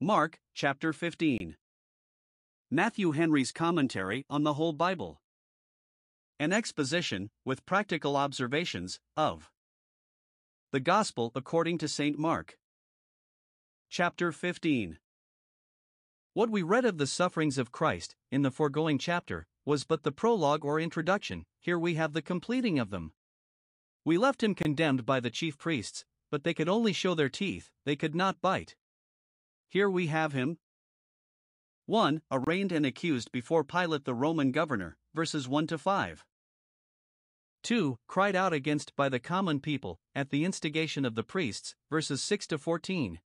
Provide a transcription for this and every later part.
Mark, chapter 15. Matthew Henry's commentary on the whole Bible. An exposition, with practical observations, of the Gospel according to St. Mark. Chapter 15. What we read of the sufferings of Christ, in the foregoing chapter, was but the prologue or introduction, here we have the completing of them. We left him condemned by the chief priests, but they could only show their teeth, they could not bite. Here we have him. 1. Arraigned and accused before Pilate the Roman governor, verses 1 to 5. 2. Cried out against by the common people, at the instigation of the priests, verses 6 to 14.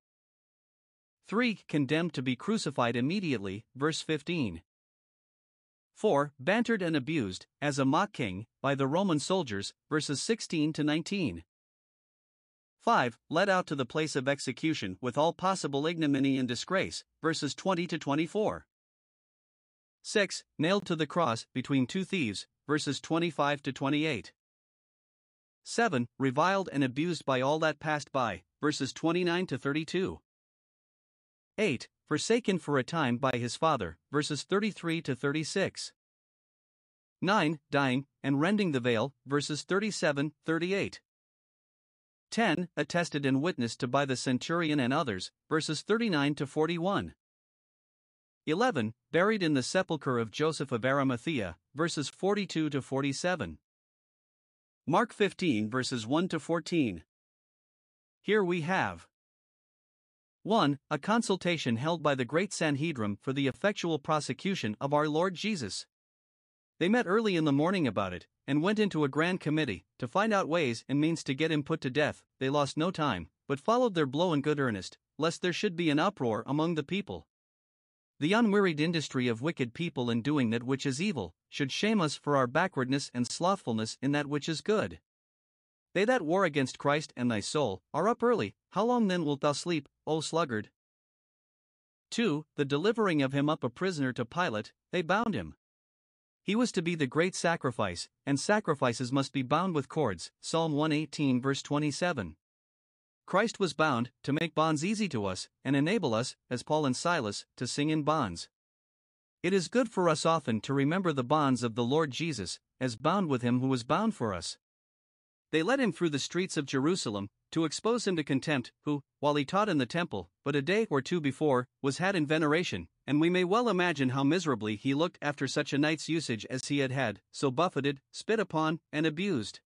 3. Condemned to be crucified immediately, verse 15. 4. Bantered and abused, as a mock king, by the Roman soldiers, verses 16 to 19. 5. Led out to the place of execution with all possible ignominy and disgrace, verses 20 to 24. 6. Nailed to the cross between two thieves, verses 25 to 28. 7. Reviled and abused by all that passed by, verses 29 to 32. 8. Forsaken for a time by his father, verses 33 to 36. 9. Dying, and rending the veil, verses 37 38. 10. Attested and witnessed to by the centurion and others, verses 39 to 41. 11. Buried in the sepulchre of Joseph of Arimathea, verses 42 to 47. Mark 15, verses 1 to 14. Here we have 1. A consultation held by the great Sanhedrim for the effectual prosecution of our Lord Jesus. They met early in the morning about it, and went into a grand committee to find out ways and means to get him put to death. They lost no time, but followed their blow in good earnest, lest there should be an uproar among the people. The unwearied industry of wicked people in doing that which is evil should shame us for our backwardness and slothfulness in that which is good. They that war against Christ and thy soul are up early. How long then wilt thou sleep, O sluggard? 2. The delivering of him up a prisoner to Pilate, they bound him. He was to be the great sacrifice, and sacrifices must be bound with cords. Psalm 118, verse 27. Christ was bound to make bonds easy to us and enable us, as Paul and Silas, to sing in bonds. It is good for us often to remember the bonds of the Lord Jesus, as bound with him who was bound for us. They led him through the streets of Jerusalem, to expose him to contempt, who, while he taught in the temple, but a day or two before, was had in veneration, and we may well imagine how miserably he looked after such a night's usage as he had had, so buffeted, spit upon, and abused.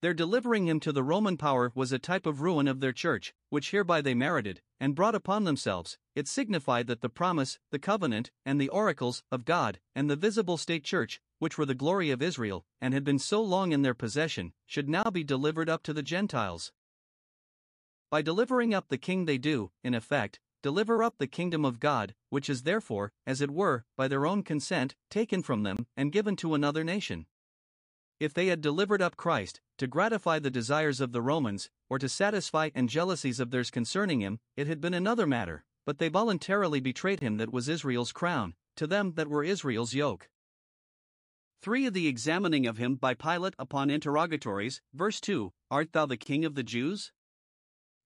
Their delivering him to the Roman power was a type of ruin of their church, which hereby they merited, and brought upon themselves. It signified that the promise, the covenant, and the oracles of God, and the visible state church, which were the glory of Israel, and had been so long in their possession, should now be delivered up to the Gentiles. By delivering up the king, they do, in effect, deliver up the kingdom of God, which is therefore, as it were, by their own consent, taken from them, and given to another nation. If they had delivered up Christ, to gratify the desires of the Romans, or to satisfy and jealousies of theirs concerning him, it had been another matter, but they voluntarily betrayed him that was Israel's crown, to them that were Israel's yoke. 3. The examining of him by Pilate upon interrogatories, verse 2 Art thou the king of the Jews?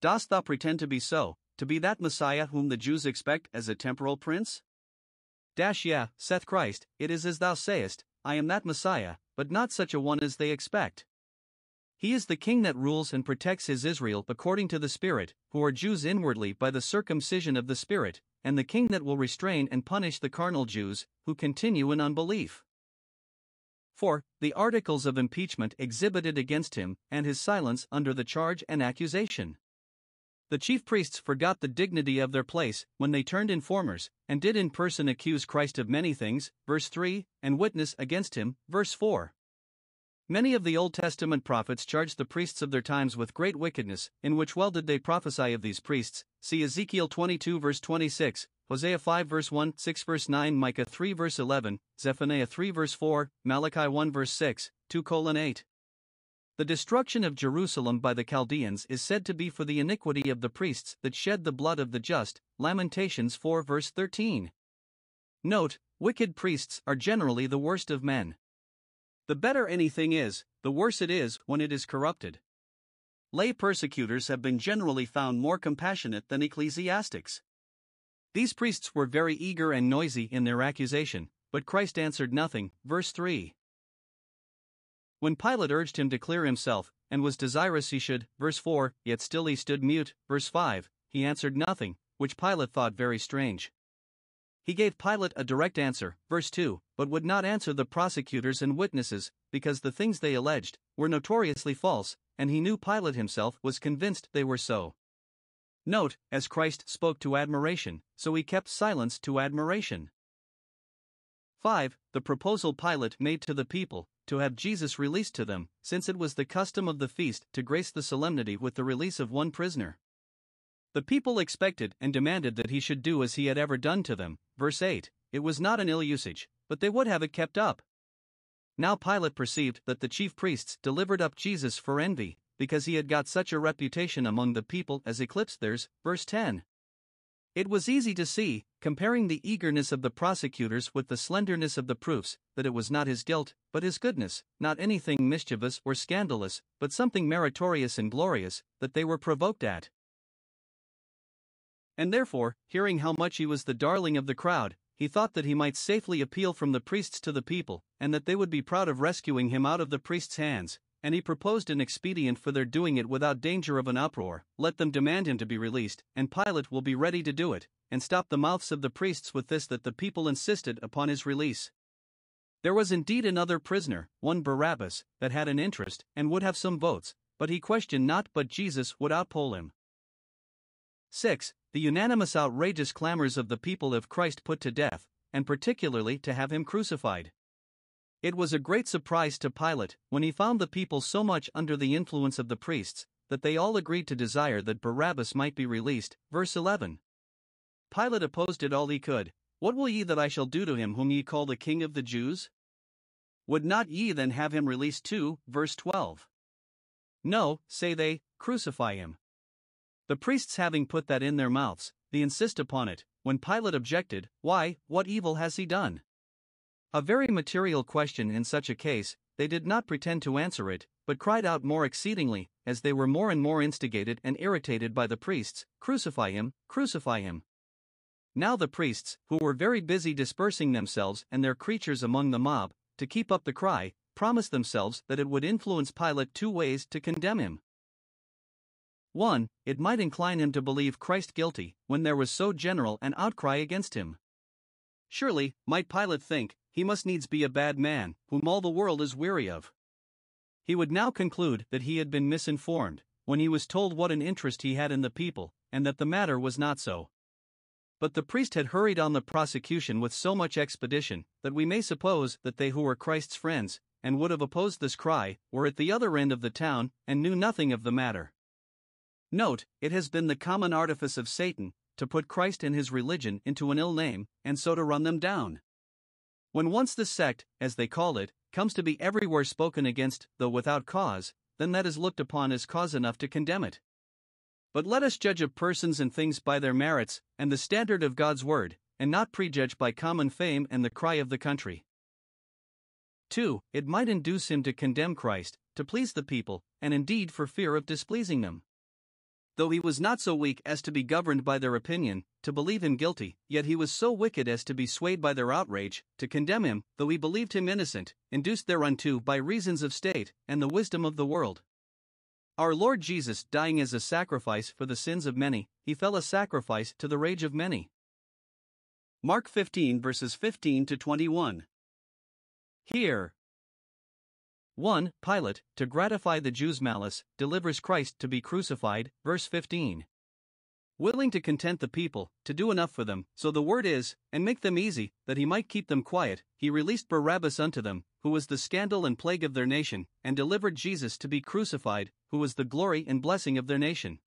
Dost thou pretend to be so, to be that Messiah whom the Jews expect as a temporal prince? Dash yeah, saith Christ, it is as thou sayest, I am that Messiah, but not such a one as they expect. He is the king that rules and protects his Israel according to the Spirit, who are Jews inwardly by the circumcision of the Spirit, and the king that will restrain and punish the carnal Jews, who continue in unbelief. 4. The articles of impeachment exhibited against him, and his silence under the charge and accusation. The chief priests forgot the dignity of their place when they turned informers, and did in person accuse Christ of many things, verse 3, and witness against him, verse 4. Many of the Old Testament prophets charged the priests of their times with great wickedness, in which well did they prophesy of these priests. See Ezekiel 22 verse 26, Hosea 5 verse 1, 6 verse 9, Micah 3 verse 11, Zephaniah 3 verse 4, Malachi 1 verse 6, 2 colon 8. The destruction of Jerusalem by the Chaldeans is said to be for the iniquity of the priests that shed the blood of the just. Lamentations 4 verse 13. Note, wicked priests are generally the worst of men. The better anything is, the worse it is when it is corrupted. Lay persecutors have been generally found more compassionate than ecclesiastics. These priests were very eager and noisy in their accusation, but Christ answered nothing. Verse 3. When Pilate urged him to clear himself, and was desirous he should, verse 4, yet still he stood mute, verse 5, he answered nothing, which Pilate thought very strange. He gave Pilate a direct answer, verse 2, but would not answer the prosecutors and witnesses, because the things they alleged were notoriously false, and he knew Pilate himself was convinced they were so. Note, as Christ spoke to admiration, so he kept silence to admiration. 5. The proposal Pilate made to the people, to have Jesus released to them, since it was the custom of the feast to grace the solemnity with the release of one prisoner. The people expected and demanded that he should do as he had ever done to them. Verse 8 It was not an ill usage, but they would have it kept up. Now Pilate perceived that the chief priests delivered up Jesus for envy, because he had got such a reputation among the people as eclipsed theirs. Verse 10 it was easy to see, comparing the eagerness of the prosecutors with the slenderness of the proofs, that it was not his guilt, but his goodness, not anything mischievous or scandalous, but something meritorious and glorious, that they were provoked at. And therefore, hearing how much he was the darling of the crowd, he thought that he might safely appeal from the priests to the people, and that they would be proud of rescuing him out of the priests' hands, and he proposed an expedient for their doing it without danger of an uproar. Let them demand him to be released, and Pilate will be ready to do it, and stop the mouths of the priests with this that the people insisted upon his release. There was indeed another prisoner, one Barabbas, that had an interest, and would have some votes, but he questioned not but Jesus would outpoll him. 6. The unanimous outrageous clamors of the people of Christ put to death, and particularly to have him crucified. It was a great surprise to Pilate, when he found the people so much under the influence of the priests, that they all agreed to desire that Barabbas might be released. Verse 11. Pilate opposed it all he could. What will ye that I shall do to him whom ye call the King of the Jews? Would not ye then have him released too? Verse 12. No, say they, crucify him. The priests having put that in their mouths, they insist upon it. When Pilate objected, Why, what evil has he done? A very material question in such a case, they did not pretend to answer it, but cried out more exceedingly, as they were more and more instigated and irritated by the priests Crucify him, crucify him. Now the priests, who were very busy dispersing themselves and their creatures among the mob, to keep up the cry, promised themselves that it would influence Pilate two ways to condemn him. 1. It might incline him to believe Christ guilty, when there was so general an outcry against him. Surely, might Pilate think, he must needs be a bad man, whom all the world is weary of. He would now conclude that he had been misinformed, when he was told what an interest he had in the people, and that the matter was not so. But the priest had hurried on the prosecution with so much expedition, that we may suppose that they who were Christ's friends, and would have opposed this cry, were at the other end of the town, and knew nothing of the matter. Note, it has been the common artifice of Satan, to put Christ and his religion into an ill name, and so to run them down. When once the sect, as they call it, comes to be everywhere spoken against, though without cause, then that is looked upon as cause enough to condemn it. But let us judge of persons and things by their merits, and the standard of God's word, and not prejudge by common fame and the cry of the country. 2. It might induce him to condemn Christ, to please the people, and indeed for fear of displeasing them. Though he was not so weak as to be governed by their opinion, to believe him guilty, yet he was so wicked as to be swayed by their outrage, to condemn him, though he believed him innocent, induced thereunto by reasons of state, and the wisdom of the world. Our Lord Jesus dying as a sacrifice for the sins of many, he fell a sacrifice to the rage of many. Mark 15 verses 15 to 21. Here, 1. Pilate, to gratify the Jews' malice, delivers Christ to be crucified, verse 15. Willing to content the people, to do enough for them, so the word is, and make them easy, that he might keep them quiet, he released Barabbas unto them, who was the scandal and plague of their nation, and delivered Jesus to be crucified, who was the glory and blessing of their nation.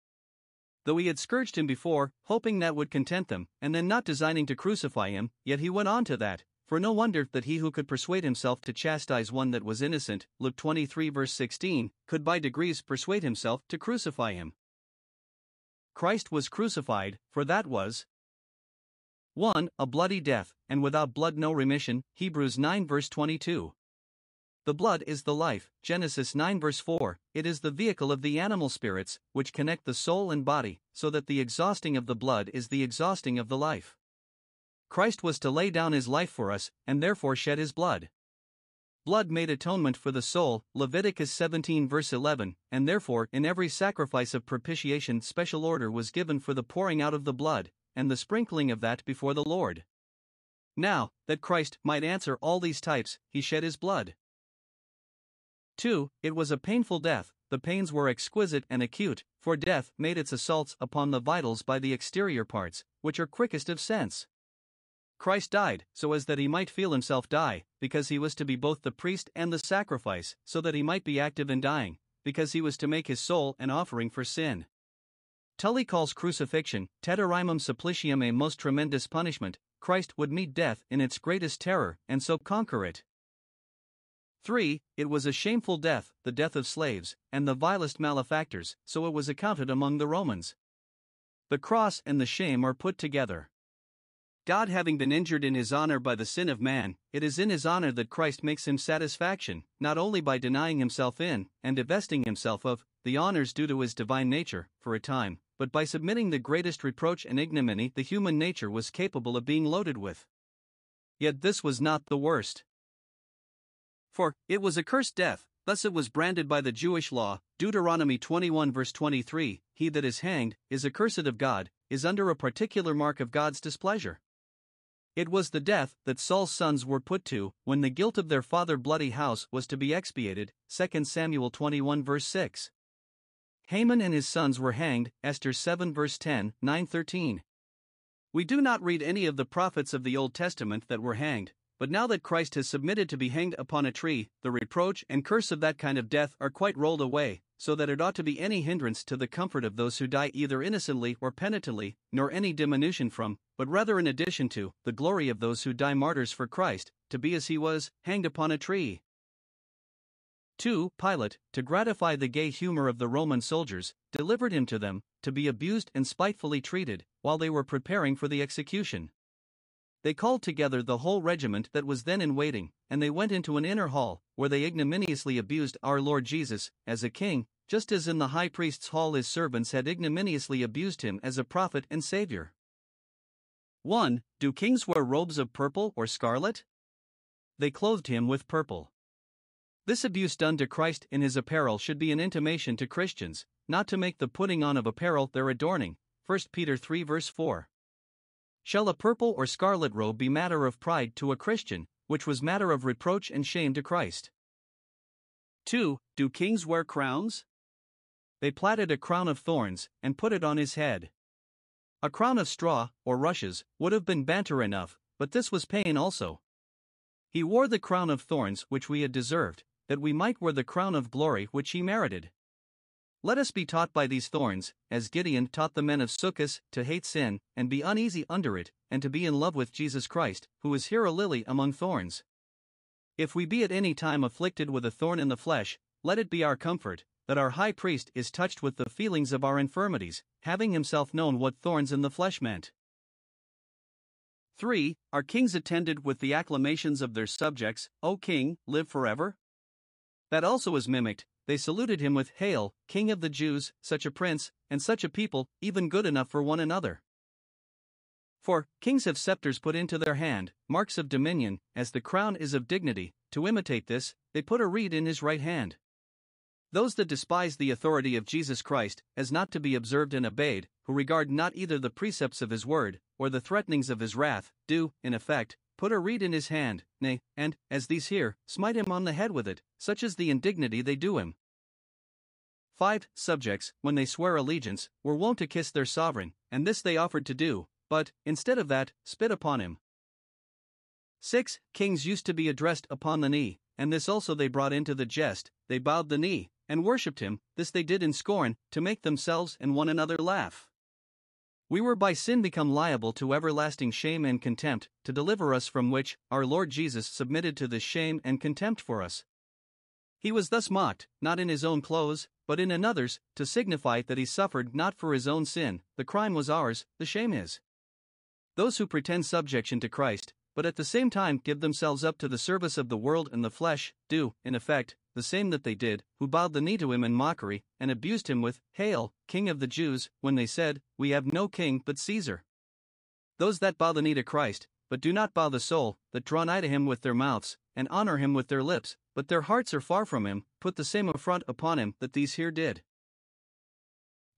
Though he had scourged him before, hoping that would content them, and then not designing to crucify him, yet he went on to that, for no wonder that he who could persuade himself to chastise one that was innocent, Luke 23 verse 16, could by degrees persuade himself to crucify him. Christ was crucified, for that was 1. A bloody death, and without blood no remission, Hebrews 9 verse 22. The blood is the life, Genesis 9 verse 4. It is the vehicle of the animal spirits, which connect the soul and body, so that the exhausting of the blood is the exhausting of the life. Christ was to lay down his life for us, and therefore shed his blood. Blood made atonement for the soul, Leviticus 17 verse 11, and therefore in every sacrifice of propitiation special order was given for the pouring out of the blood, and the sprinkling of that before the Lord. Now, that Christ might answer all these types, he shed his blood. 2. It was a painful death, the pains were exquisite and acute, for death made its assaults upon the vitals by the exterior parts, which are quickest of sense. Christ died, so as that he might feel himself die, because he was to be both the priest and the sacrifice, so that he might be active in dying, because he was to make his soul an offering for sin. Tully calls crucifixion, Teterrimum supplicium a most tremendous punishment, Christ would meet death in its greatest terror, and so conquer it. 3. It was a shameful death, the death of slaves, and the vilest malefactors, so it was accounted among the Romans. The cross and the shame are put together. God having been injured in his honor by the sin of man, it is in his honor that Christ makes him satisfaction, not only by denying himself in, and divesting himself of, the honors due to his divine nature, for a time, but by submitting the greatest reproach and ignominy the human nature was capable of being loaded with. Yet this was not the worst. For, it was a cursed death, thus it was branded by the Jewish law, Deuteronomy 21 verse 23 He that is hanged, is accursed of God, is under a particular mark of God's displeasure. It was the death that Saul's sons were put to when the guilt of their father bloody house was to be expiated. 2 Samuel 21 verse 6. Haman and his sons were hanged. Esther 7 verse 10, 9 13. We do not read any of the prophets of the Old Testament that were hanged, but now that Christ has submitted to be hanged upon a tree, the reproach and curse of that kind of death are quite rolled away, so that it ought to be any hindrance to the comfort of those who die either innocently or penitently, nor any diminution from, but rather in addition to, the glory of those who die martyrs for Christ, to be as he was, hanged upon a tree. 2. Pilate, to gratify the gay humor of the Roman soldiers, delivered him to them, to be abused and spitefully treated, while they were preparing for the execution. They called together the whole regiment that was then in waiting, and they went into an inner hall, where they ignominiously abused our Lord Jesus, as a king, just as in the high priest's hall his servants had ignominiously abused him as a prophet and savior. 1. Do kings wear robes of purple or scarlet? They clothed him with purple. This abuse done to Christ in his apparel should be an intimation to Christians, not to make the putting on of apparel their adorning. 1 Peter 3 verse 4. Shall a purple or scarlet robe be matter of pride to a Christian, which was matter of reproach and shame to Christ? 2. Do kings wear crowns? They plaited a crown of thorns, and put it on his head. A crown of straw, or rushes, would have been banter enough, but this was pain also. He wore the crown of thorns which we had deserved, that we might wear the crown of glory which he merited. Let us be taught by these thorns, as Gideon taught the men of Succoth to hate sin, and be uneasy under it, and to be in love with Jesus Christ, who is here a lily among thorns. If we be at any time afflicted with a thorn in the flesh, let it be our comfort, that our high priest is touched with the feelings of our infirmities, having himself known what thorns in the flesh meant. 3. Our kings attended with the acclamations of their subjects, O King, live forever? That also is mimicked, they saluted him with Hail, King of the Jews, such a prince, and such a people, even good enough for one another. For, kings have scepters put into their hand, marks of dominion, as the crown is of dignity, to imitate this, they put a reed in his right hand. Those that despise the authority of Jesus Christ, as not to be observed and obeyed, who regard not either the precepts of his word, or the threatenings of his wrath, do, in effect, put a reed in his hand, nay, and, as these here, smite him on the head with it, such is the indignity they do him. 5. Subjects, when they swear allegiance, were wont to kiss their sovereign, and this they offered to do, but, instead of that, spit upon him. 6. Kings used to be addressed upon the knee, and this also they brought into the jest, they bowed the knee, and worshipped him, this they did in scorn, to make themselves and one another laugh. We were by sin become liable to everlasting shame and contempt, to deliver us from which, our Lord Jesus submitted to this shame and contempt for us. He was thus mocked, not in his own clothes, but in another's, to signify that he suffered not for his own sin, the crime was ours, the shame his. Those who pretend subjection to Christ, but at the same time give themselves up to the service of the world and the flesh, do, in effect, the same that they did, who bowed the knee to him in mockery, and abused him with, Hail, King of the Jews, when they said, We have no king but Caesar. Those that bow the knee to Christ, but do not bow the soul, that draw nigh to him with their mouths, and honor him with their lips, but their hearts are far from him, put the same affront upon him that these here did.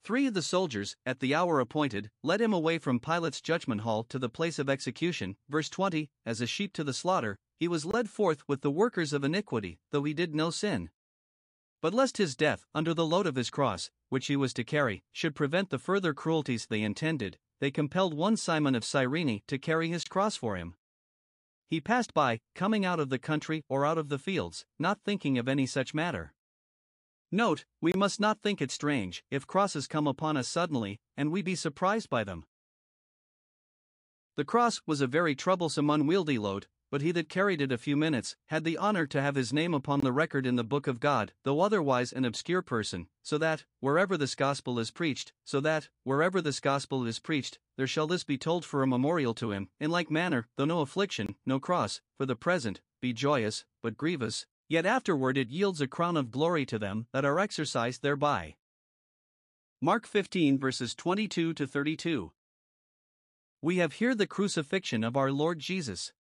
Three of the soldiers, at the hour appointed, led him away from Pilate's judgment hall to the place of execution. Verse 20 As a sheep to the slaughter, he was led forth with the workers of iniquity, though he did no sin. But lest his death, under the load of his cross, which he was to carry, should prevent the further cruelties they intended, they compelled one Simon of Cyrene to carry his cross for him. He passed by, coming out of the country or out of the fields, not thinking of any such matter. Note, we must not think it strange if crosses come upon us suddenly, and we be surprised by them. The cross was a very troublesome, unwieldy load, but he that carried it a few minutes had the honor to have his name upon the record in the book of God, though otherwise an obscure person, so that, wherever this gospel is preached, so that, wherever this gospel is preached, there shall this be told for a memorial to him. In like manner, though no affliction, no cross, for the present, be joyous, but grievous, yet afterward it yields a crown of glory to them that are exercised thereby. Mark 15 verses 22 to 32. We have here the crucifixion of our Lord Jesus.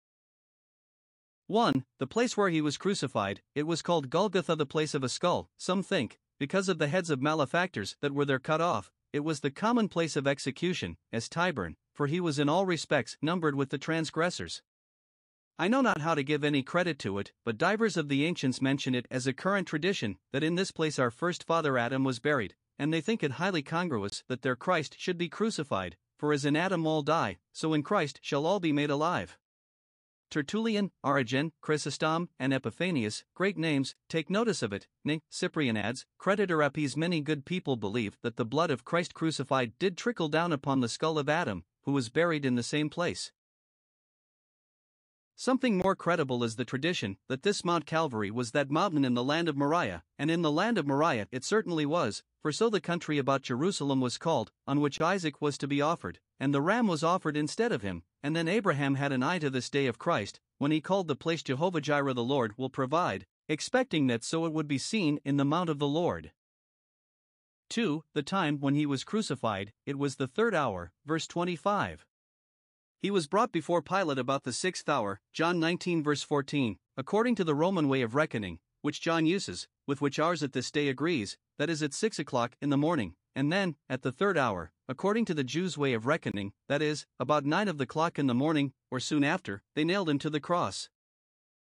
1. The place where he was crucified, it was called Golgotha, the place of a skull. Some think, because of the heads of malefactors that were there cut off, it was the common place of execution, as Tyburn, for he was in all respects numbered with the transgressors. I know not how to give any credit to it, but divers of the ancients mention it as a current tradition that in this place our first father Adam was buried, and they think it highly congruous that their Christ should be crucified, for as in Adam all die, so in Christ shall all be made alive. Tertullian, Origen, Chrysostom, and Epiphanius, great names, take notice of it. Nay, Cyprian adds, Creditur a piis many good people believe that the blood of Christ crucified did trickle down upon the skull of Adam, who was buried in the same place. Something more credible is the tradition that this Mount Calvary was that mountain in the land of Moriah, and in the land of Moriah it certainly was, for so the country about Jerusalem was called, on which Isaac was to be offered, and the ram was offered instead of him, and then Abraham had an eye to this day of Christ, when he called the place Jehovah Jireh the Lord will provide, expecting that so it would be seen in the mount of the Lord. 2. The time when he was crucified, it was the third hour, verse 25. He was brought before Pilate about the sixth hour, John 19 verse 14, according to the Roman way of reckoning, which John uses, with which ours at this day agrees, that is at six o'clock in the morning, and then, at the third hour, according to the Jews' way of reckoning, that is, about nine of the clock in the morning, or soon after, they nailed him to the cross.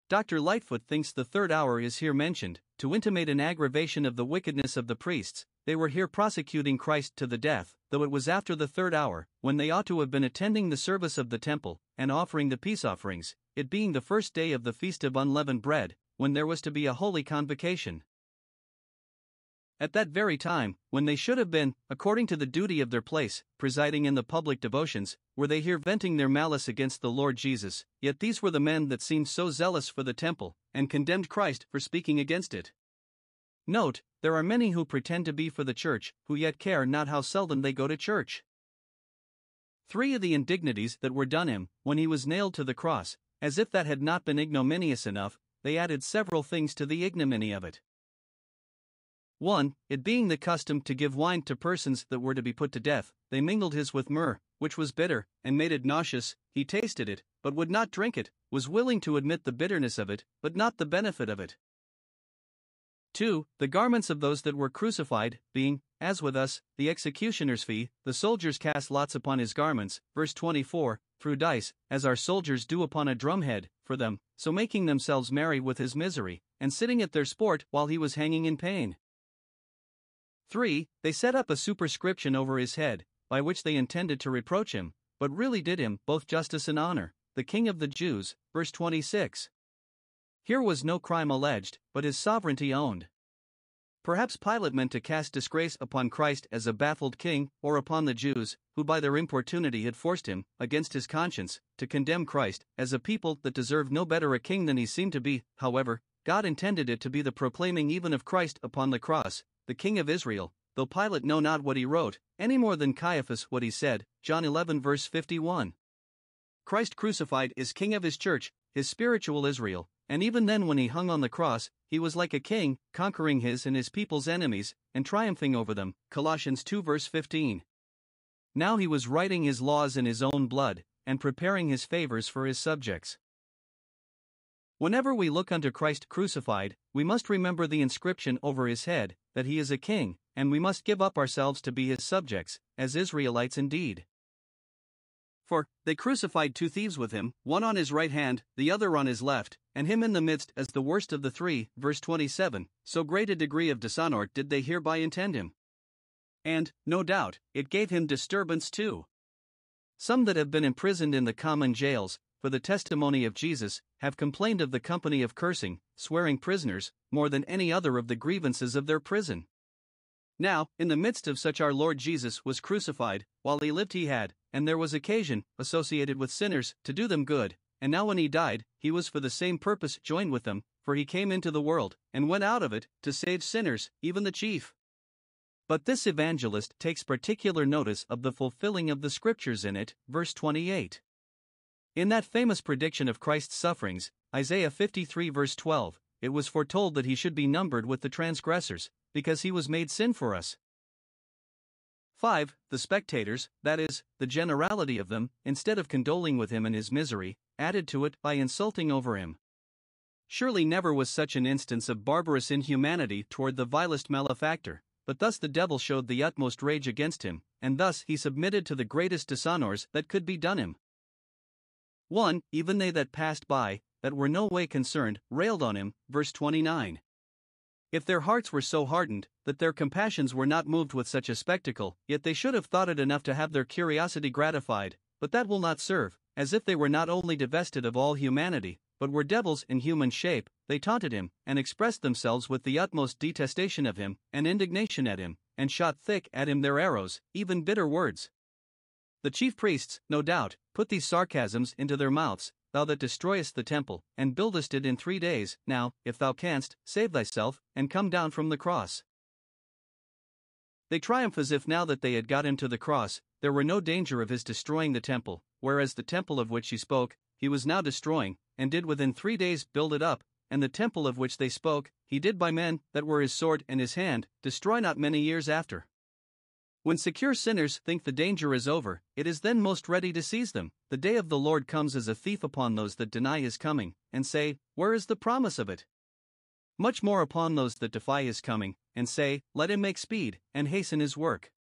Dr. Lightfoot thinks the third hour is here mentioned, to intimate an aggravation of the wickedness of the priests. They were here prosecuting Christ to the death, though it was after the third hour, when they ought to have been attending the service of the temple, and offering the peace offerings, it being the first day of the feast of unleavened bread, when there was to be a holy convocation. At that very time, when they should have been, according to the duty of their place, presiding in the public devotions, were they here venting their malice against the Lord Jesus, yet these were the men that seemed so zealous for the temple, and condemned Christ for speaking against it. Note, there are many who pretend to be for the church, who yet care not how seldom they go to church. Three of the indignities that were done him, when he was nailed to the cross, as if that had not been ignominious enough, they added several things to the ignominy of it. 1. It being the custom to give wine to persons that were to be put to death, they mingled his with myrrh, which was bitter, and made it nauseous. He tasted it, but would not drink it, was willing to admit the bitterness of it, but not the benefit of it. 2. The garments of those that were crucified, being, as with us, the executioner's fee, the soldiers cast lots upon his garments, verse 24, through dice, as our soldiers do upon a drumhead, for them, so making themselves merry with his misery, and sitting at their sport while he was hanging in pain. 3. They set up a superscription over his head, by which they intended to reproach him, but really did him both justice and honor, the King of the Jews, verse 26. Here was no crime alleged, but his sovereignty owned. Perhaps Pilate meant to cast disgrace upon Christ as a baffled king, or upon the Jews, who by their importunity had forced him, against his conscience, to condemn Christ, as a people that deserved no better a king than he seemed to be. However, God intended it to be the proclaiming even of Christ upon the cross, the King of Israel, though Pilate know not what he wrote, any more than Caiaphas what he said. John 11 verse 51. Christ crucified is king of his church, his spiritual Israel, and even then, when he hung on the cross, he was like a king, conquering his and his people's enemies, and triumphing over them. Colossians 2 verse 15. Now he was writing his laws in his own blood, and preparing his favors for his subjects. Whenever we look unto Christ crucified, we must remember the inscription over his head, that he is a king, and we must give up ourselves to be his subjects, as Israelites indeed. For, they crucified two thieves with him, one on his right hand, the other on his left, and him in the midst as the worst of the three. Verse 27 So great a degree of dishonor did they hereby intend him. And, no doubt, it gave him disturbance too. Some that have been imprisoned in the common jails, for the testimony of Jesus, have complained of the company of cursing, swearing prisoners, more than any other of the grievances of their prison. Now, in the midst of such our Lord Jesus was crucified, while he lived he had, and there was occasion, associated with sinners, to do them good, and now when he died, he was for the same purpose joined with them, for he came into the world, and went out of it, to save sinners, even the chief. But this evangelist takes particular notice of the fulfilling of the scriptures in it, verse 28. In that famous prediction of Christ's sufferings, Isaiah 53 verse 12, it was foretold that he should be numbered with the transgressors, because he was made sin for us. 5. The spectators, that is, the generality of them, instead of condoling with him in his misery, added to it by insulting over him. Surely never was such an instance of barbarous inhumanity toward the vilest malefactor, but thus the devil showed the utmost rage against him, and thus he submitted to the greatest dishonors that could be done him. 1. Even they that passed by, that were no way concerned, railed on him, verse 29. If their hearts were so hardened, that their compassions were not moved with such a spectacle, yet they should have thought it enough to have their curiosity gratified, but that will not serve, as if they were not only divested of all humanity, but were devils in human shape, they taunted him, and expressed themselves with the utmost detestation of him, and indignation at him, and shot thick at him their arrows, even bitter words. The chief priests, no doubt, put these sarcasms into their mouths, thou that destroyest the temple, and buildest it in three days, now, if thou canst, save thyself, and come down from the cross. They triumph as if now that they had got him to the cross, there were no danger of his destroying the temple, whereas the temple of which he spoke, he was now destroying, and did within three days build it up, and the temple of which they spoke, he did by men that were his sword and his hand, destroy not many years after. When secure sinners think the danger is over, it is then most ready to seize them. The day of the Lord comes as a thief upon those that deny his coming, and say, Where is the promise of it? Much more upon those that defy his coming, and say, Let him make speed, and hasten his work.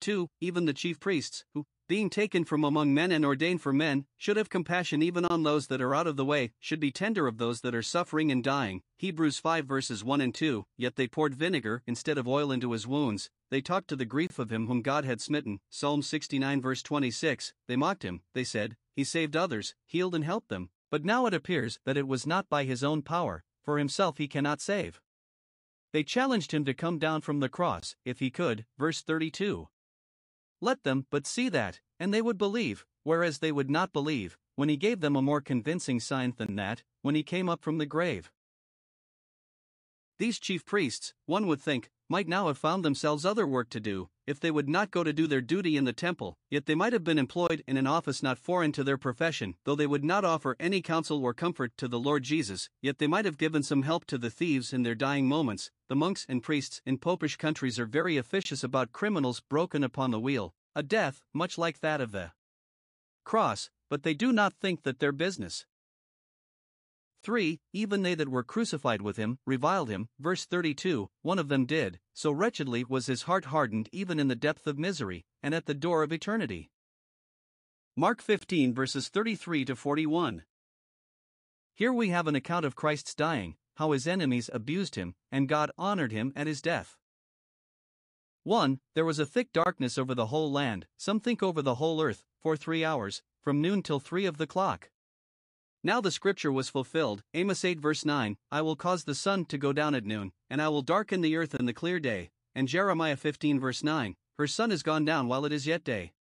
2. Even the chief priests, who, being taken from among men and ordained for men, should have compassion even on those that are out of the way, should be tender of those that are suffering and dying. Hebrews 5 verses 1 and 2. Yet they poured vinegar instead of oil into his wounds, they talked to the grief of him whom God had smitten. Psalm 69 verse 26. They mocked him, they said, He saved others, healed and helped them. But now it appears that it was not by his own power, for himself he cannot save. They challenged him to come down from the cross, if he could. Verse 32. Let them but see that, and they would believe, whereas they would not believe, when he gave them a more convincing sign than that, when he came up from the grave. These chief priests, one would think, might now have found themselves other work to do, if they would not go to do their duty in the temple, yet they might have been employed in an office not foreign to their profession, though they would not offer any counsel or comfort to the Lord Jesus, yet they might have given some help to the thieves in their dying moments. The monks and priests in popish countries are very officious about criminals broken upon the wheel, a death much like that of the cross, but they do not think that their business. 3. Even they that were crucified with him reviled him. Verse 32 One of them did, so wretchedly was his heart hardened even in the depth of misery, and at the door of eternity. Mark 15 verses 33 to 41. Here we have an account of Christ's dying, how his enemies abused him, and God honored him at his death. 1. There was a thick darkness over the whole land, some think over the whole earth, for three hours, from noon till three of the clock. Now the scripture was fulfilled, Amos 8 verse 9, I will cause the sun to go down at noon, and I will darken the earth in the clear day, and Jeremiah 15 verse 9, her sun is gone down while it is yet day.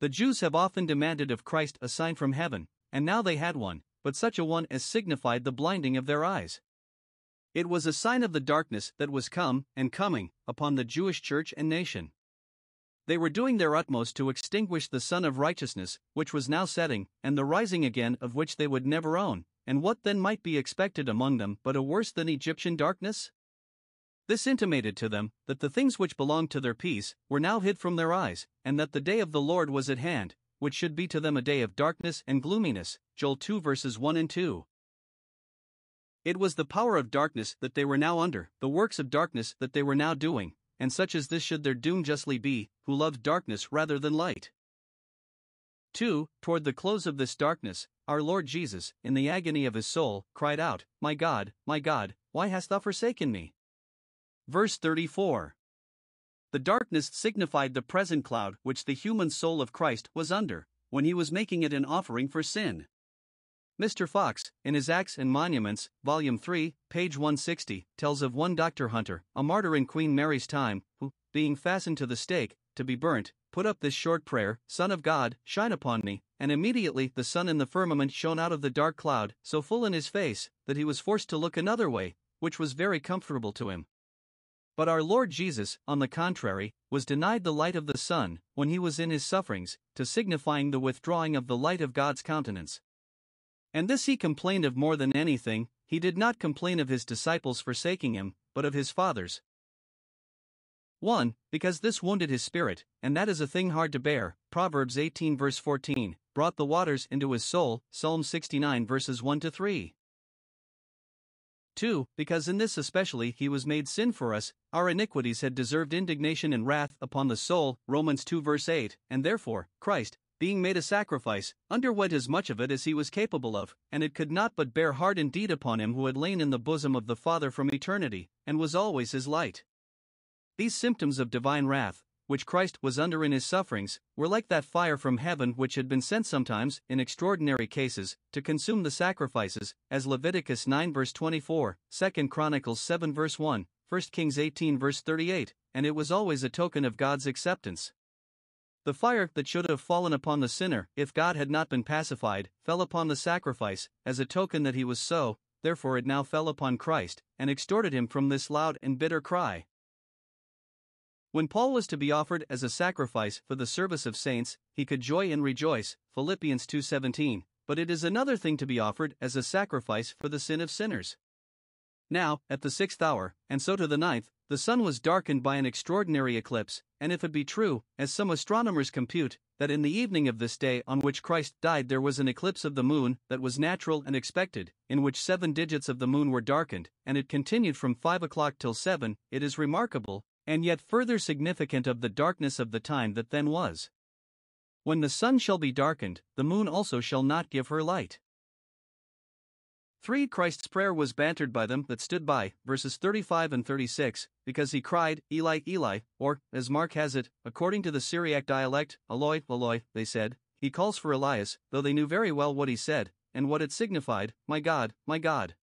The Jews have often demanded of Christ a sign from heaven, and now they had one, but such a one as signified the blinding of their eyes. It was a sign of the darkness that was come, and coming, upon the Jewish church and nation. They were doing their utmost to extinguish the sun of righteousness, which was now setting, and the rising again of which they would never own, and what then might be expected among them but a worse than Egyptian darkness? This intimated to them that the things which belonged to their peace were now hid from their eyes, and that the day of the Lord was at hand, which should be to them a day of darkness and gloominess. Joel 2 verses 1 and 2. It was the power of darkness that they were now under, the works of darkness that they were now doing, and such as this should their doom justly be, who loved darkness rather than light. 2. Toward the close of this darkness, our Lord Jesus, in the agony of his soul, cried out, My God, my God, why hast thou forsaken me? Verse 34. The darkness signified the present cloud which the human soul of Christ was under, when he was making it an offering for sin. Mr. Fox, in his Acts and Monuments, Volume 3, page 160, tells of one Dr. Hunter, a martyr in Queen Mary's time, who, being fastened to the stake, to be burnt, put up this short prayer Son of God, shine upon me, and immediately the sun in the firmament shone out of the dark cloud, so full in his face, that he was forced to look another way, which was very comfortable to him. But our Lord Jesus, on the contrary, was denied the light of the sun, when he was in his sufferings, to signifying the withdrawing of the light of God's countenance. And this he complained of more than anything, he did not complain of his disciples forsaking him, but of his Father's. 1. Because this wounded his spirit, and that is a thing hard to bear. Proverbs 18 verse 14, brought the waters into his soul. Psalm 69 verses 1 to 3. 2. Because in this especially he was made sin for us, our iniquities had deserved indignation and wrath upon the soul, Romans 2 verse 8, and therefore, Christ, being made a sacrifice, underwent as much of it as he was capable of, and it could not but bear hard indeed upon him who had lain in the bosom of the Father from eternity, and was always his light. These symptoms of divine wrath, which Christ was under in his sufferings, were like that fire from heaven which had been sent sometimes, in extraordinary cases, to consume the sacrifices, as Leviticus 9 verse 24, 2 Chronicles 7 verse 1, 1 Kings 18 verse 38, and it was always a token of God's acceptance. The fire that should have fallen upon the sinner, if God had not been pacified, fell upon the sacrifice, as a token that he was so, therefore it now fell upon Christ, and extorted him from this loud and bitter cry. When Paul was to be offered as a sacrifice for the service of saints, he could joy and rejoice, Philippians 2:17, but it is another thing to be offered as a sacrifice for the sin of sinners. Now, at the sixth hour, and so to the ninth, the sun was darkened by an extraordinary eclipse, and if it be true, as some astronomers compute, that in the evening of this day on which Christ died there was an eclipse of the moon that was natural and expected, in which seven digits of the moon were darkened, and it continued from five o'clock till seven, it is remarkable, and yet further significant of the darkness of the time that then was. When the sun shall be darkened, the moon also shall not give her light. 3. Christ's prayer was bantered by them that stood by, verses 35 and 36, because he cried, Eli, Eli, or, as Mark has it, according to the Syriac dialect, Eloi, Eloi, they said, he calls for Elias, though they knew very well what he said, and what it signified, My God, my God.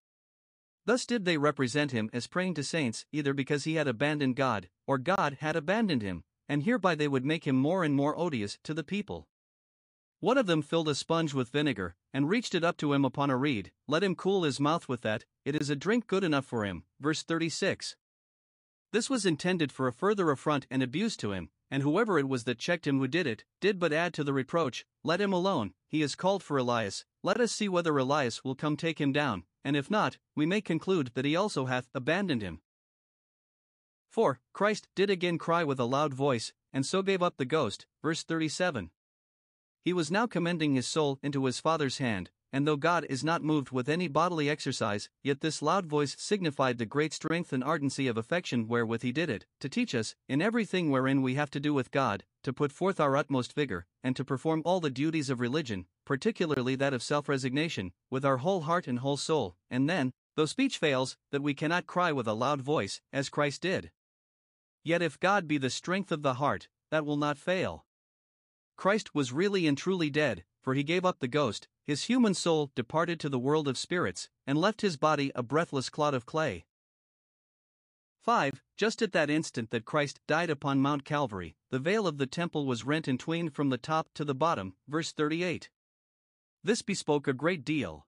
Thus did they represent him as praying to saints, either because he had abandoned God, or God had abandoned him, and hereby they would make him more and more odious to the people. One of them filled a sponge with vinegar, and reached it up to him upon a reed, let him cool his mouth with that, it is a drink good enough for him. Verse 36. This was intended for a further affront and abuse to him, and whoever it was that checked him who did it, did but add to the reproach, Let him alone, he is called for Elias, let us see whether Elias will come take him down, and if not, we may conclude that he also hath abandoned him. 4. Christ did again cry with a loud voice, and so gave up the ghost. Verse 37. He was now commending his soul into his Father's hand, and though God is not moved with any bodily exercise, yet this loud voice signified the great strength and ardency of affection wherewith he did it, to teach us, in everything wherein we have to do with God, to put forth our utmost vigor, and to perform all the duties of religion, particularly that of self resignation, with our whole heart and whole soul, and then, though speech fails, that we cannot cry with a loud voice, as Christ did. Yet if God be the strength of the heart, that will not fail. Christ was really and truly dead, for he gave up the ghost, his human soul departed to the world of spirits, and left his body a breathless clod of clay. 5. Just at that instant that Christ died upon Mount Calvary, the veil of the temple was rent in twain from the top to the bottom. Verse 38. This bespoke a great deal.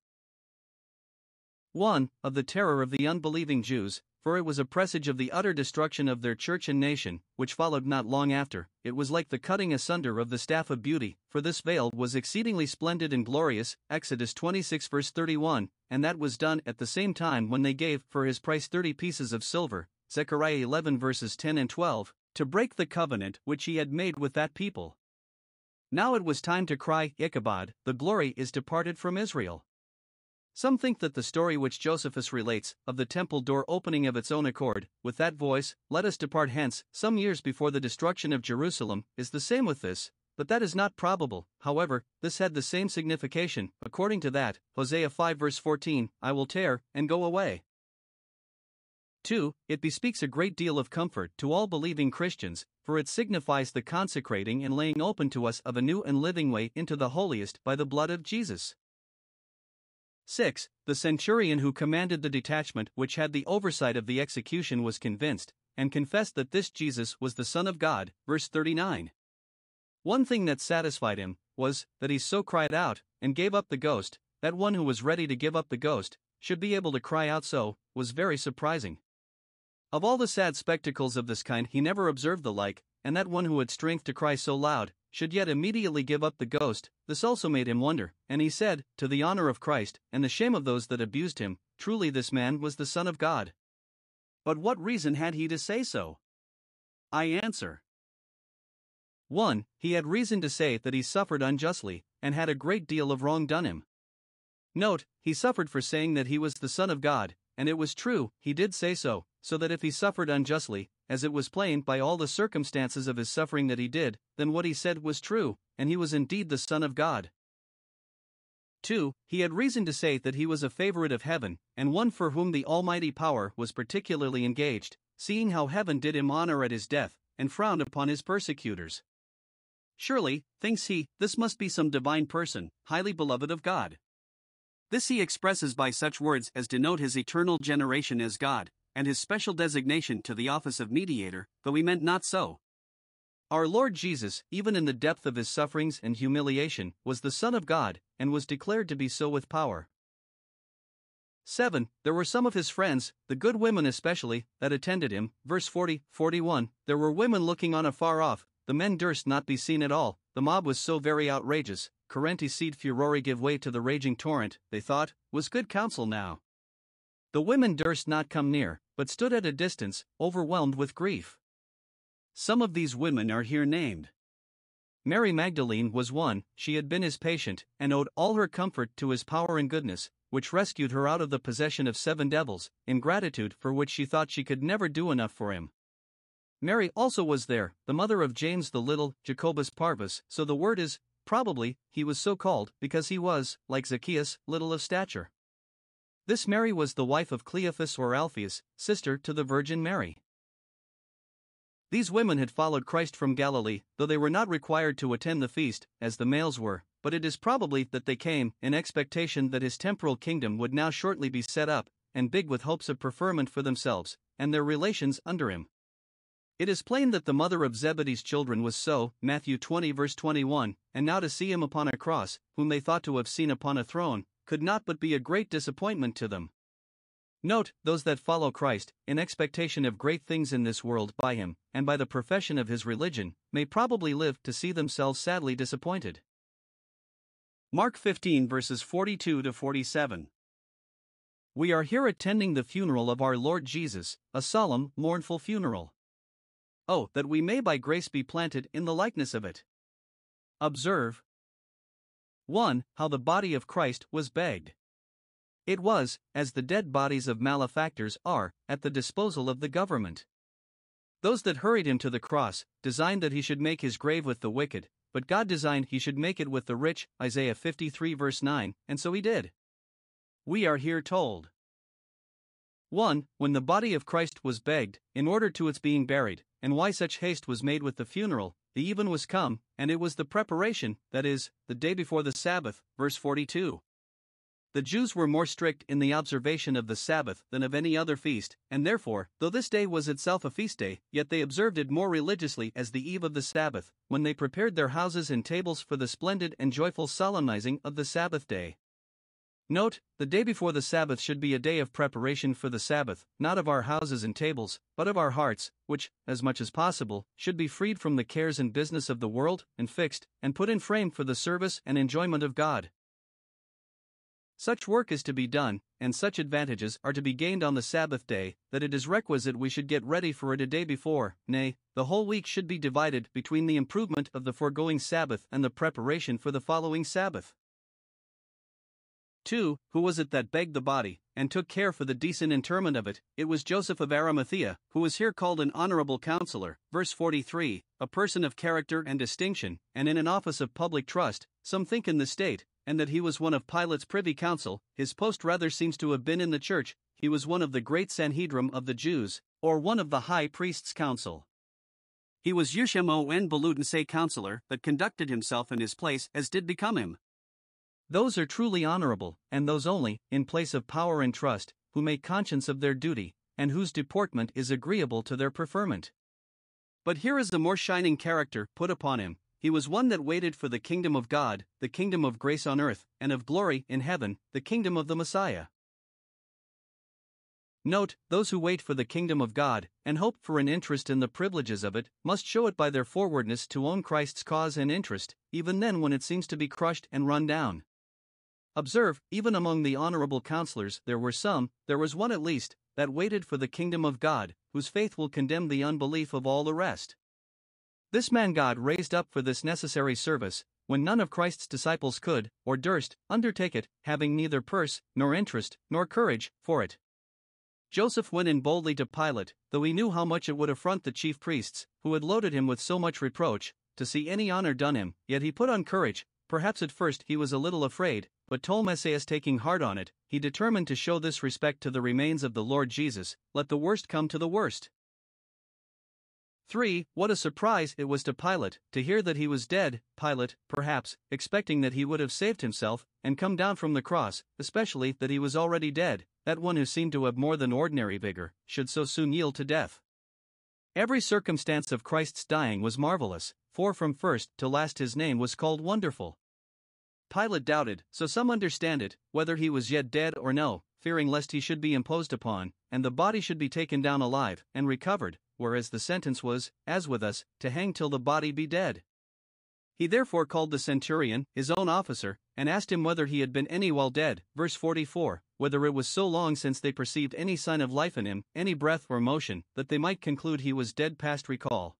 1. Of the terror of the unbelieving Jews, for it was a presage of the utter destruction of their church and nation, which followed not long after. It was like the cutting asunder of the staff of beauty, for this veil was exceedingly splendid and glorious. Exodus 26 verse 31, and that was done at the same time when they gave for his price thirty pieces of silver. Zechariah 11 verses 10 and 12, to break the covenant which he had made with that people. Now it was time to cry, Ichabod, the glory is departed from Israel. Some think that the story which Josephus relates, of the temple door opening of its own accord, with that voice, Let us depart hence, some years before the destruction of Jerusalem, is the same with this, but that is not probable. However, this had the same signification, according to that, Hosea 5 verse 14, I will tear, and go away. 2. It bespeaks a great deal of comfort to all believing Christians, for it signifies the consecrating and laying open to us of a new and living way into the holiest by the blood of Jesus. 6. The centurion who commanded the detachment which had the oversight of the execution was convinced, and confessed that this Jesus was the Son of God. Verse 39. One thing that satisfied him was that he so cried out and gave up the ghost, that one who was ready to give up the ghost should be able to cry out so, was very surprising. Of all the sad spectacles of this kind, he never observed the like, and that one who had strength to cry so loud should yet immediately give up the ghost, this also made him wonder, and he said, To the honor of Christ, and the shame of those that abused him, truly this man was the Son of God. But what reason had he to say so? I answer. 1. He had reason to say that he suffered unjustly, and had a great deal of wrong done him. Note, he suffered for saying that he was the Son of God, and it was true, he did say so, so that if he suffered unjustly, as it was plain by all the circumstances of his suffering that he did, then what he said was true, and he was indeed the Son of God. 2. He had reason to say that he was a favorite of heaven, and one for whom the Almighty Power was particularly engaged, seeing how heaven did him honor at his death, and frowned upon his persecutors. Surely, thinks he, this must be some divine person, highly beloved of God. This he expresses by such words as denote his eternal generation as God, and his special designation to the office of mediator, though he meant not so. Our Lord Jesus, even in the depth of his sufferings and humiliation, was the Son of God, and was declared to be so with power. 7. There were some of his friends, the good women especially, that attended him. Verse 40 41. There were women looking on afar off, the men durst not be seen at all, the mob was so very outrageous. Currenti cede furori give way to the raging torrent, they thought, was good counsel now. The women durst not come near, but stood at a distance, overwhelmed with grief. Some of these women are here named. Mary Magdalene was one, she had been his patient, and owed all her comfort to his power and goodness, which rescued her out of the possession of seven devils, in gratitude for which she thought she could never do enough for him. Mary also was there, the mother of James the Little, Jacobus Parvus, so the word is, probably, he was so called, because he was, like Zacchaeus, little of stature. This Mary was the wife of Cleophas or Alphaeus, sister to the Virgin Mary. These women had followed Christ from Galilee, though they were not required to attend the feast, as the males were, but it is probably that they came in expectation that his temporal kingdom would now shortly be set up, and big with hopes of preferment for themselves and their relations under him. It is plain that the mother of Zebedee's children was so, Matthew 20 verse 21, and now to see him upon a cross, whom they thought to have seen upon a throne, could not but be a great disappointment to them. Note, those that follow Christ, in expectation of great things in this world by him, and by the profession of his religion, may probably live to see themselves sadly disappointed. Mark 15 verses 42 to 47. We are here attending the funeral of our Lord Jesus, a solemn, mournful funeral. Oh, that we may by grace be planted in the likeness of it. Observe, 1. How the body of Christ was begged. It was, as the dead bodies of malefactors are, at the disposal of the government. Those that hurried him to the cross designed that he should make his grave with the wicked, but God designed he should make it with the rich, Isaiah 53 verse 9, and so he did. We are here told 1. When the body of Christ was begged, in order to its being buried, and why such haste was made with the funeral, the even was come, and it was the preparation, that is, the day before the Sabbath. Verse 42. The Jews were more strict in the observation of the Sabbath than of any other feast, and therefore, though this day was itself a feast day, yet they observed it more religiously as the eve of the Sabbath, when they prepared their houses and tables for the splendid and joyful solemnizing of the Sabbath day. Note, the day before the Sabbath should be a day of preparation for the Sabbath, not of our houses and tables, but of our hearts, which, as much as possible, should be freed from the cares and business of the world, and fixed, and put in frame for the service and enjoyment of God. Such work is to be done, and such advantages are to be gained on the Sabbath day, that it is requisite we should get ready for it a day before, nay, the whole week should be divided between the improvement of the foregoing Sabbath and the preparation for the following Sabbath. 2. Who was it that begged the body, and took care for the decent interment of it? It was Joseph of Arimathea, who is here called an honorable counselor. Verse 43 A person of character and distinction, and in an office of public trust, some think in the state, and that he was one of Pilate's privy council. His post rather seems to have been in the church, he was one of the great Sanhedrim of the Jews, or one of the high priest's council. He was euschemon bouleutes counselor, that conducted himself in his place as did become him. Those are truly honorable, and those only, in place of power and trust, who make conscience of their duty, and whose deportment is agreeable to their preferment. But here is a more shining character put upon him. He was one that waited for the kingdom of God, the kingdom of grace on earth, and of glory in heaven, the kingdom of the Messiah. Note, those who wait for the kingdom of God, and hope for an interest in the privileges of it, must show it by their forwardness to own Christ's cause and interest, even then when it seems to be crushed and run down. Observe, even among the honorable counselors, there were some, there was one at least, that waited for the kingdom of God, whose faith will condemn the unbelief of all the rest. This man God raised up for this necessary service, when none of Christ's disciples could, or durst, undertake it, having neither purse, nor interest, nor courage, for it. Joseph went in boldly to Pilate, though he knew how much it would affront the chief priests, who had loaded him with so much reproach, to see any honor done him, yet he put on courage, perhaps at first he was a little afraid, but tolmesas taking heart on it, he determined to show this respect to the remains of the Lord Jesus, let the worst come to the worst. 3. What a surprise it was to Pilate to hear that he was dead. Pilate, perhaps, expecting that he would have saved himself and come down from the cross, especially that he was already dead, that one who seemed to have more than ordinary vigor should so soon yield to death. Every circumstance of Christ's dying was marvelous, for from first to last his name was called wonderful. Pilate doubted, so some understand it, whether he was yet dead or no, fearing lest he should be imposed upon, and the body should be taken down alive, and recovered, whereas the sentence was, as with us, to hang till the body be dead. He therefore called the centurion, his own officer, and asked him whether he had been any while dead. Verse 44 Whether it was so long since they perceived any sign of life in him, any breath or motion, that they might conclude he was dead past recall.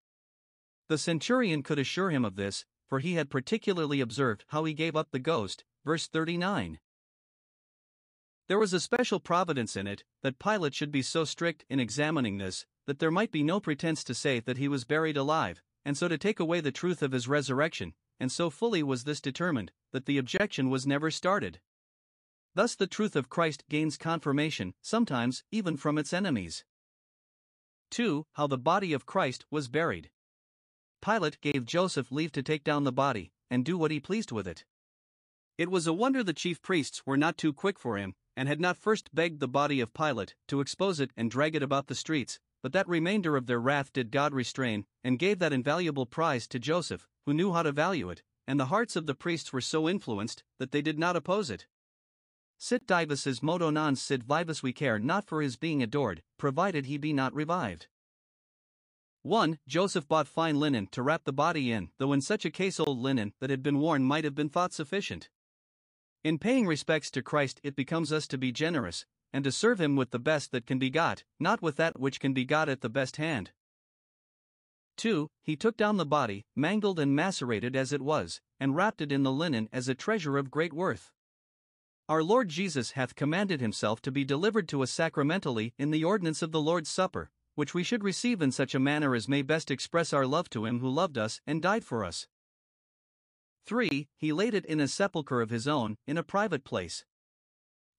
The centurion could assure him of this, for he had particularly observed how he gave up the ghost. Verse 39. There was a special providence in it, that Pilate should be so strict in examining this, that there might be no pretense to say that he was buried alive, and so to take away the truth of his resurrection, and so fully was this determined, that the objection was never started. Thus the truth of Christ gains confirmation, sometimes even from its enemies. 2. How the body of Christ was buried. Pilate gave Joseph leave to take down the body, and do what he pleased with it. It was a wonder the chief priests were not too quick for him, and had not first begged the body of Pilate to expose it and drag it about the streets, but that remainder of their wrath did God restrain, and gave that invaluable prize to Joseph, who knew how to value it, and the hearts of the priests were so influenced that they did not oppose it. Sit divus is modo non sit vivus we care not for his being adored, provided he be not revived. 1. Joseph bought fine linen to wrap the body in, though in such a case old linen that had been worn might have been thought sufficient. In paying respects to Christ, it becomes us to be generous, and to serve him with the best that can be got, not with that which can be got at the best hand. 2. He took down the body, mangled and macerated as it was, and wrapped it in the linen as a treasure of great worth. Our Lord Jesus hath commanded himself to be delivered to us sacramentally in the ordinance of the Lord's Supper, which we should receive in such a manner as may best express our love to him who loved us and died for us. 3. He laid it in a sepulchre of his own, in a private place.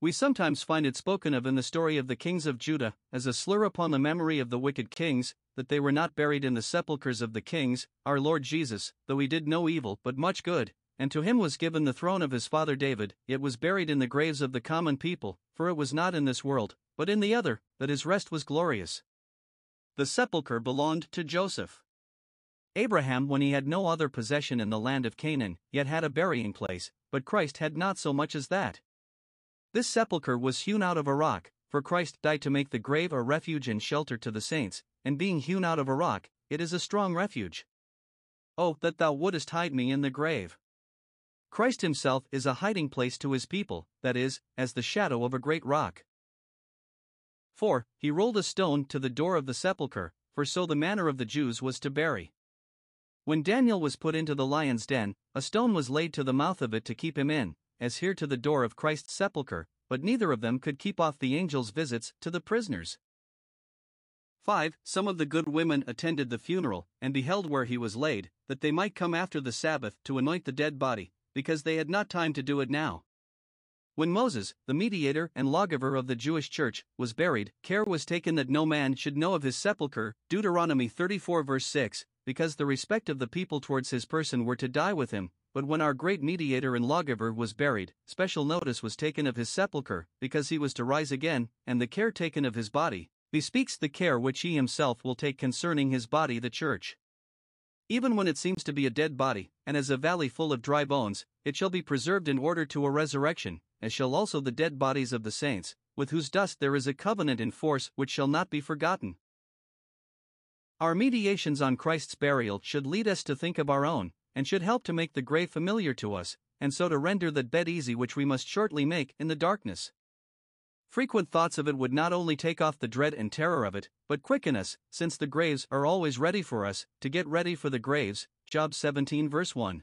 We sometimes find it spoken of in the story of the kings of Judah, as a slur upon the memory of the wicked kings, that they were not buried in the sepulchres of the kings. Our Lord Jesus, though he did no evil but much good, and to him was given the throne of his father David, yet was buried in the graves of the common people, for it was not in this world, but in the other, that his rest was glorious. The sepulchre belonged to Joseph. Abraham, when he had no other possession in the land of Canaan, yet had a burying place, but Christ had not so much as that. This sepulchre was hewn out of a rock, for Christ died to make the grave a refuge and shelter to the saints, and being hewn out of a rock, it is a strong refuge. Oh, that thou wouldest hide me in the grave! Christ himself is a hiding place to his people, that is, as the shadow of a great rock. 4. He rolled a stone to the door of the sepulchre, for so the manner of the Jews was to bury. When Daniel was put into the lion's den, a stone was laid to the mouth of it to keep him in, as here to the door of Christ's sepulchre, but neither of them could keep off the angel's visits to the prisoners. 5. Some of the good women attended the funeral, and beheld where he was laid, that they might come after the Sabbath to anoint the dead body, because they had not time to do it now. When Moses, the mediator and lawgiver of the Jewish church, was buried, care was taken that no man should know of his sepulchre, Deuteronomy 34 verse 6, because the respect of the people towards his person were to die with him. But when our great mediator and lawgiver was buried, special notice was taken of his sepulchre, because he was to rise again, and the care taken of his body, bespeaks the care which he himself will take concerning his body, the church. Even when it seems to be a dead body, and as a valley full of dry bones, it shall be preserved in order to a resurrection, as shall also the dead bodies of the saints, with whose dust there is a covenant in force which shall not be forgotten. Our meditations on Christ's burial should lead us to think of our own, and should help to make the grave familiar to us, and so to render that bed easy which we must shortly make in the darkness. Frequent thoughts of it would not only take off the dread and terror of it, but quicken us, since the graves are always ready for us, to get ready for the graves. Job 17 verse 1.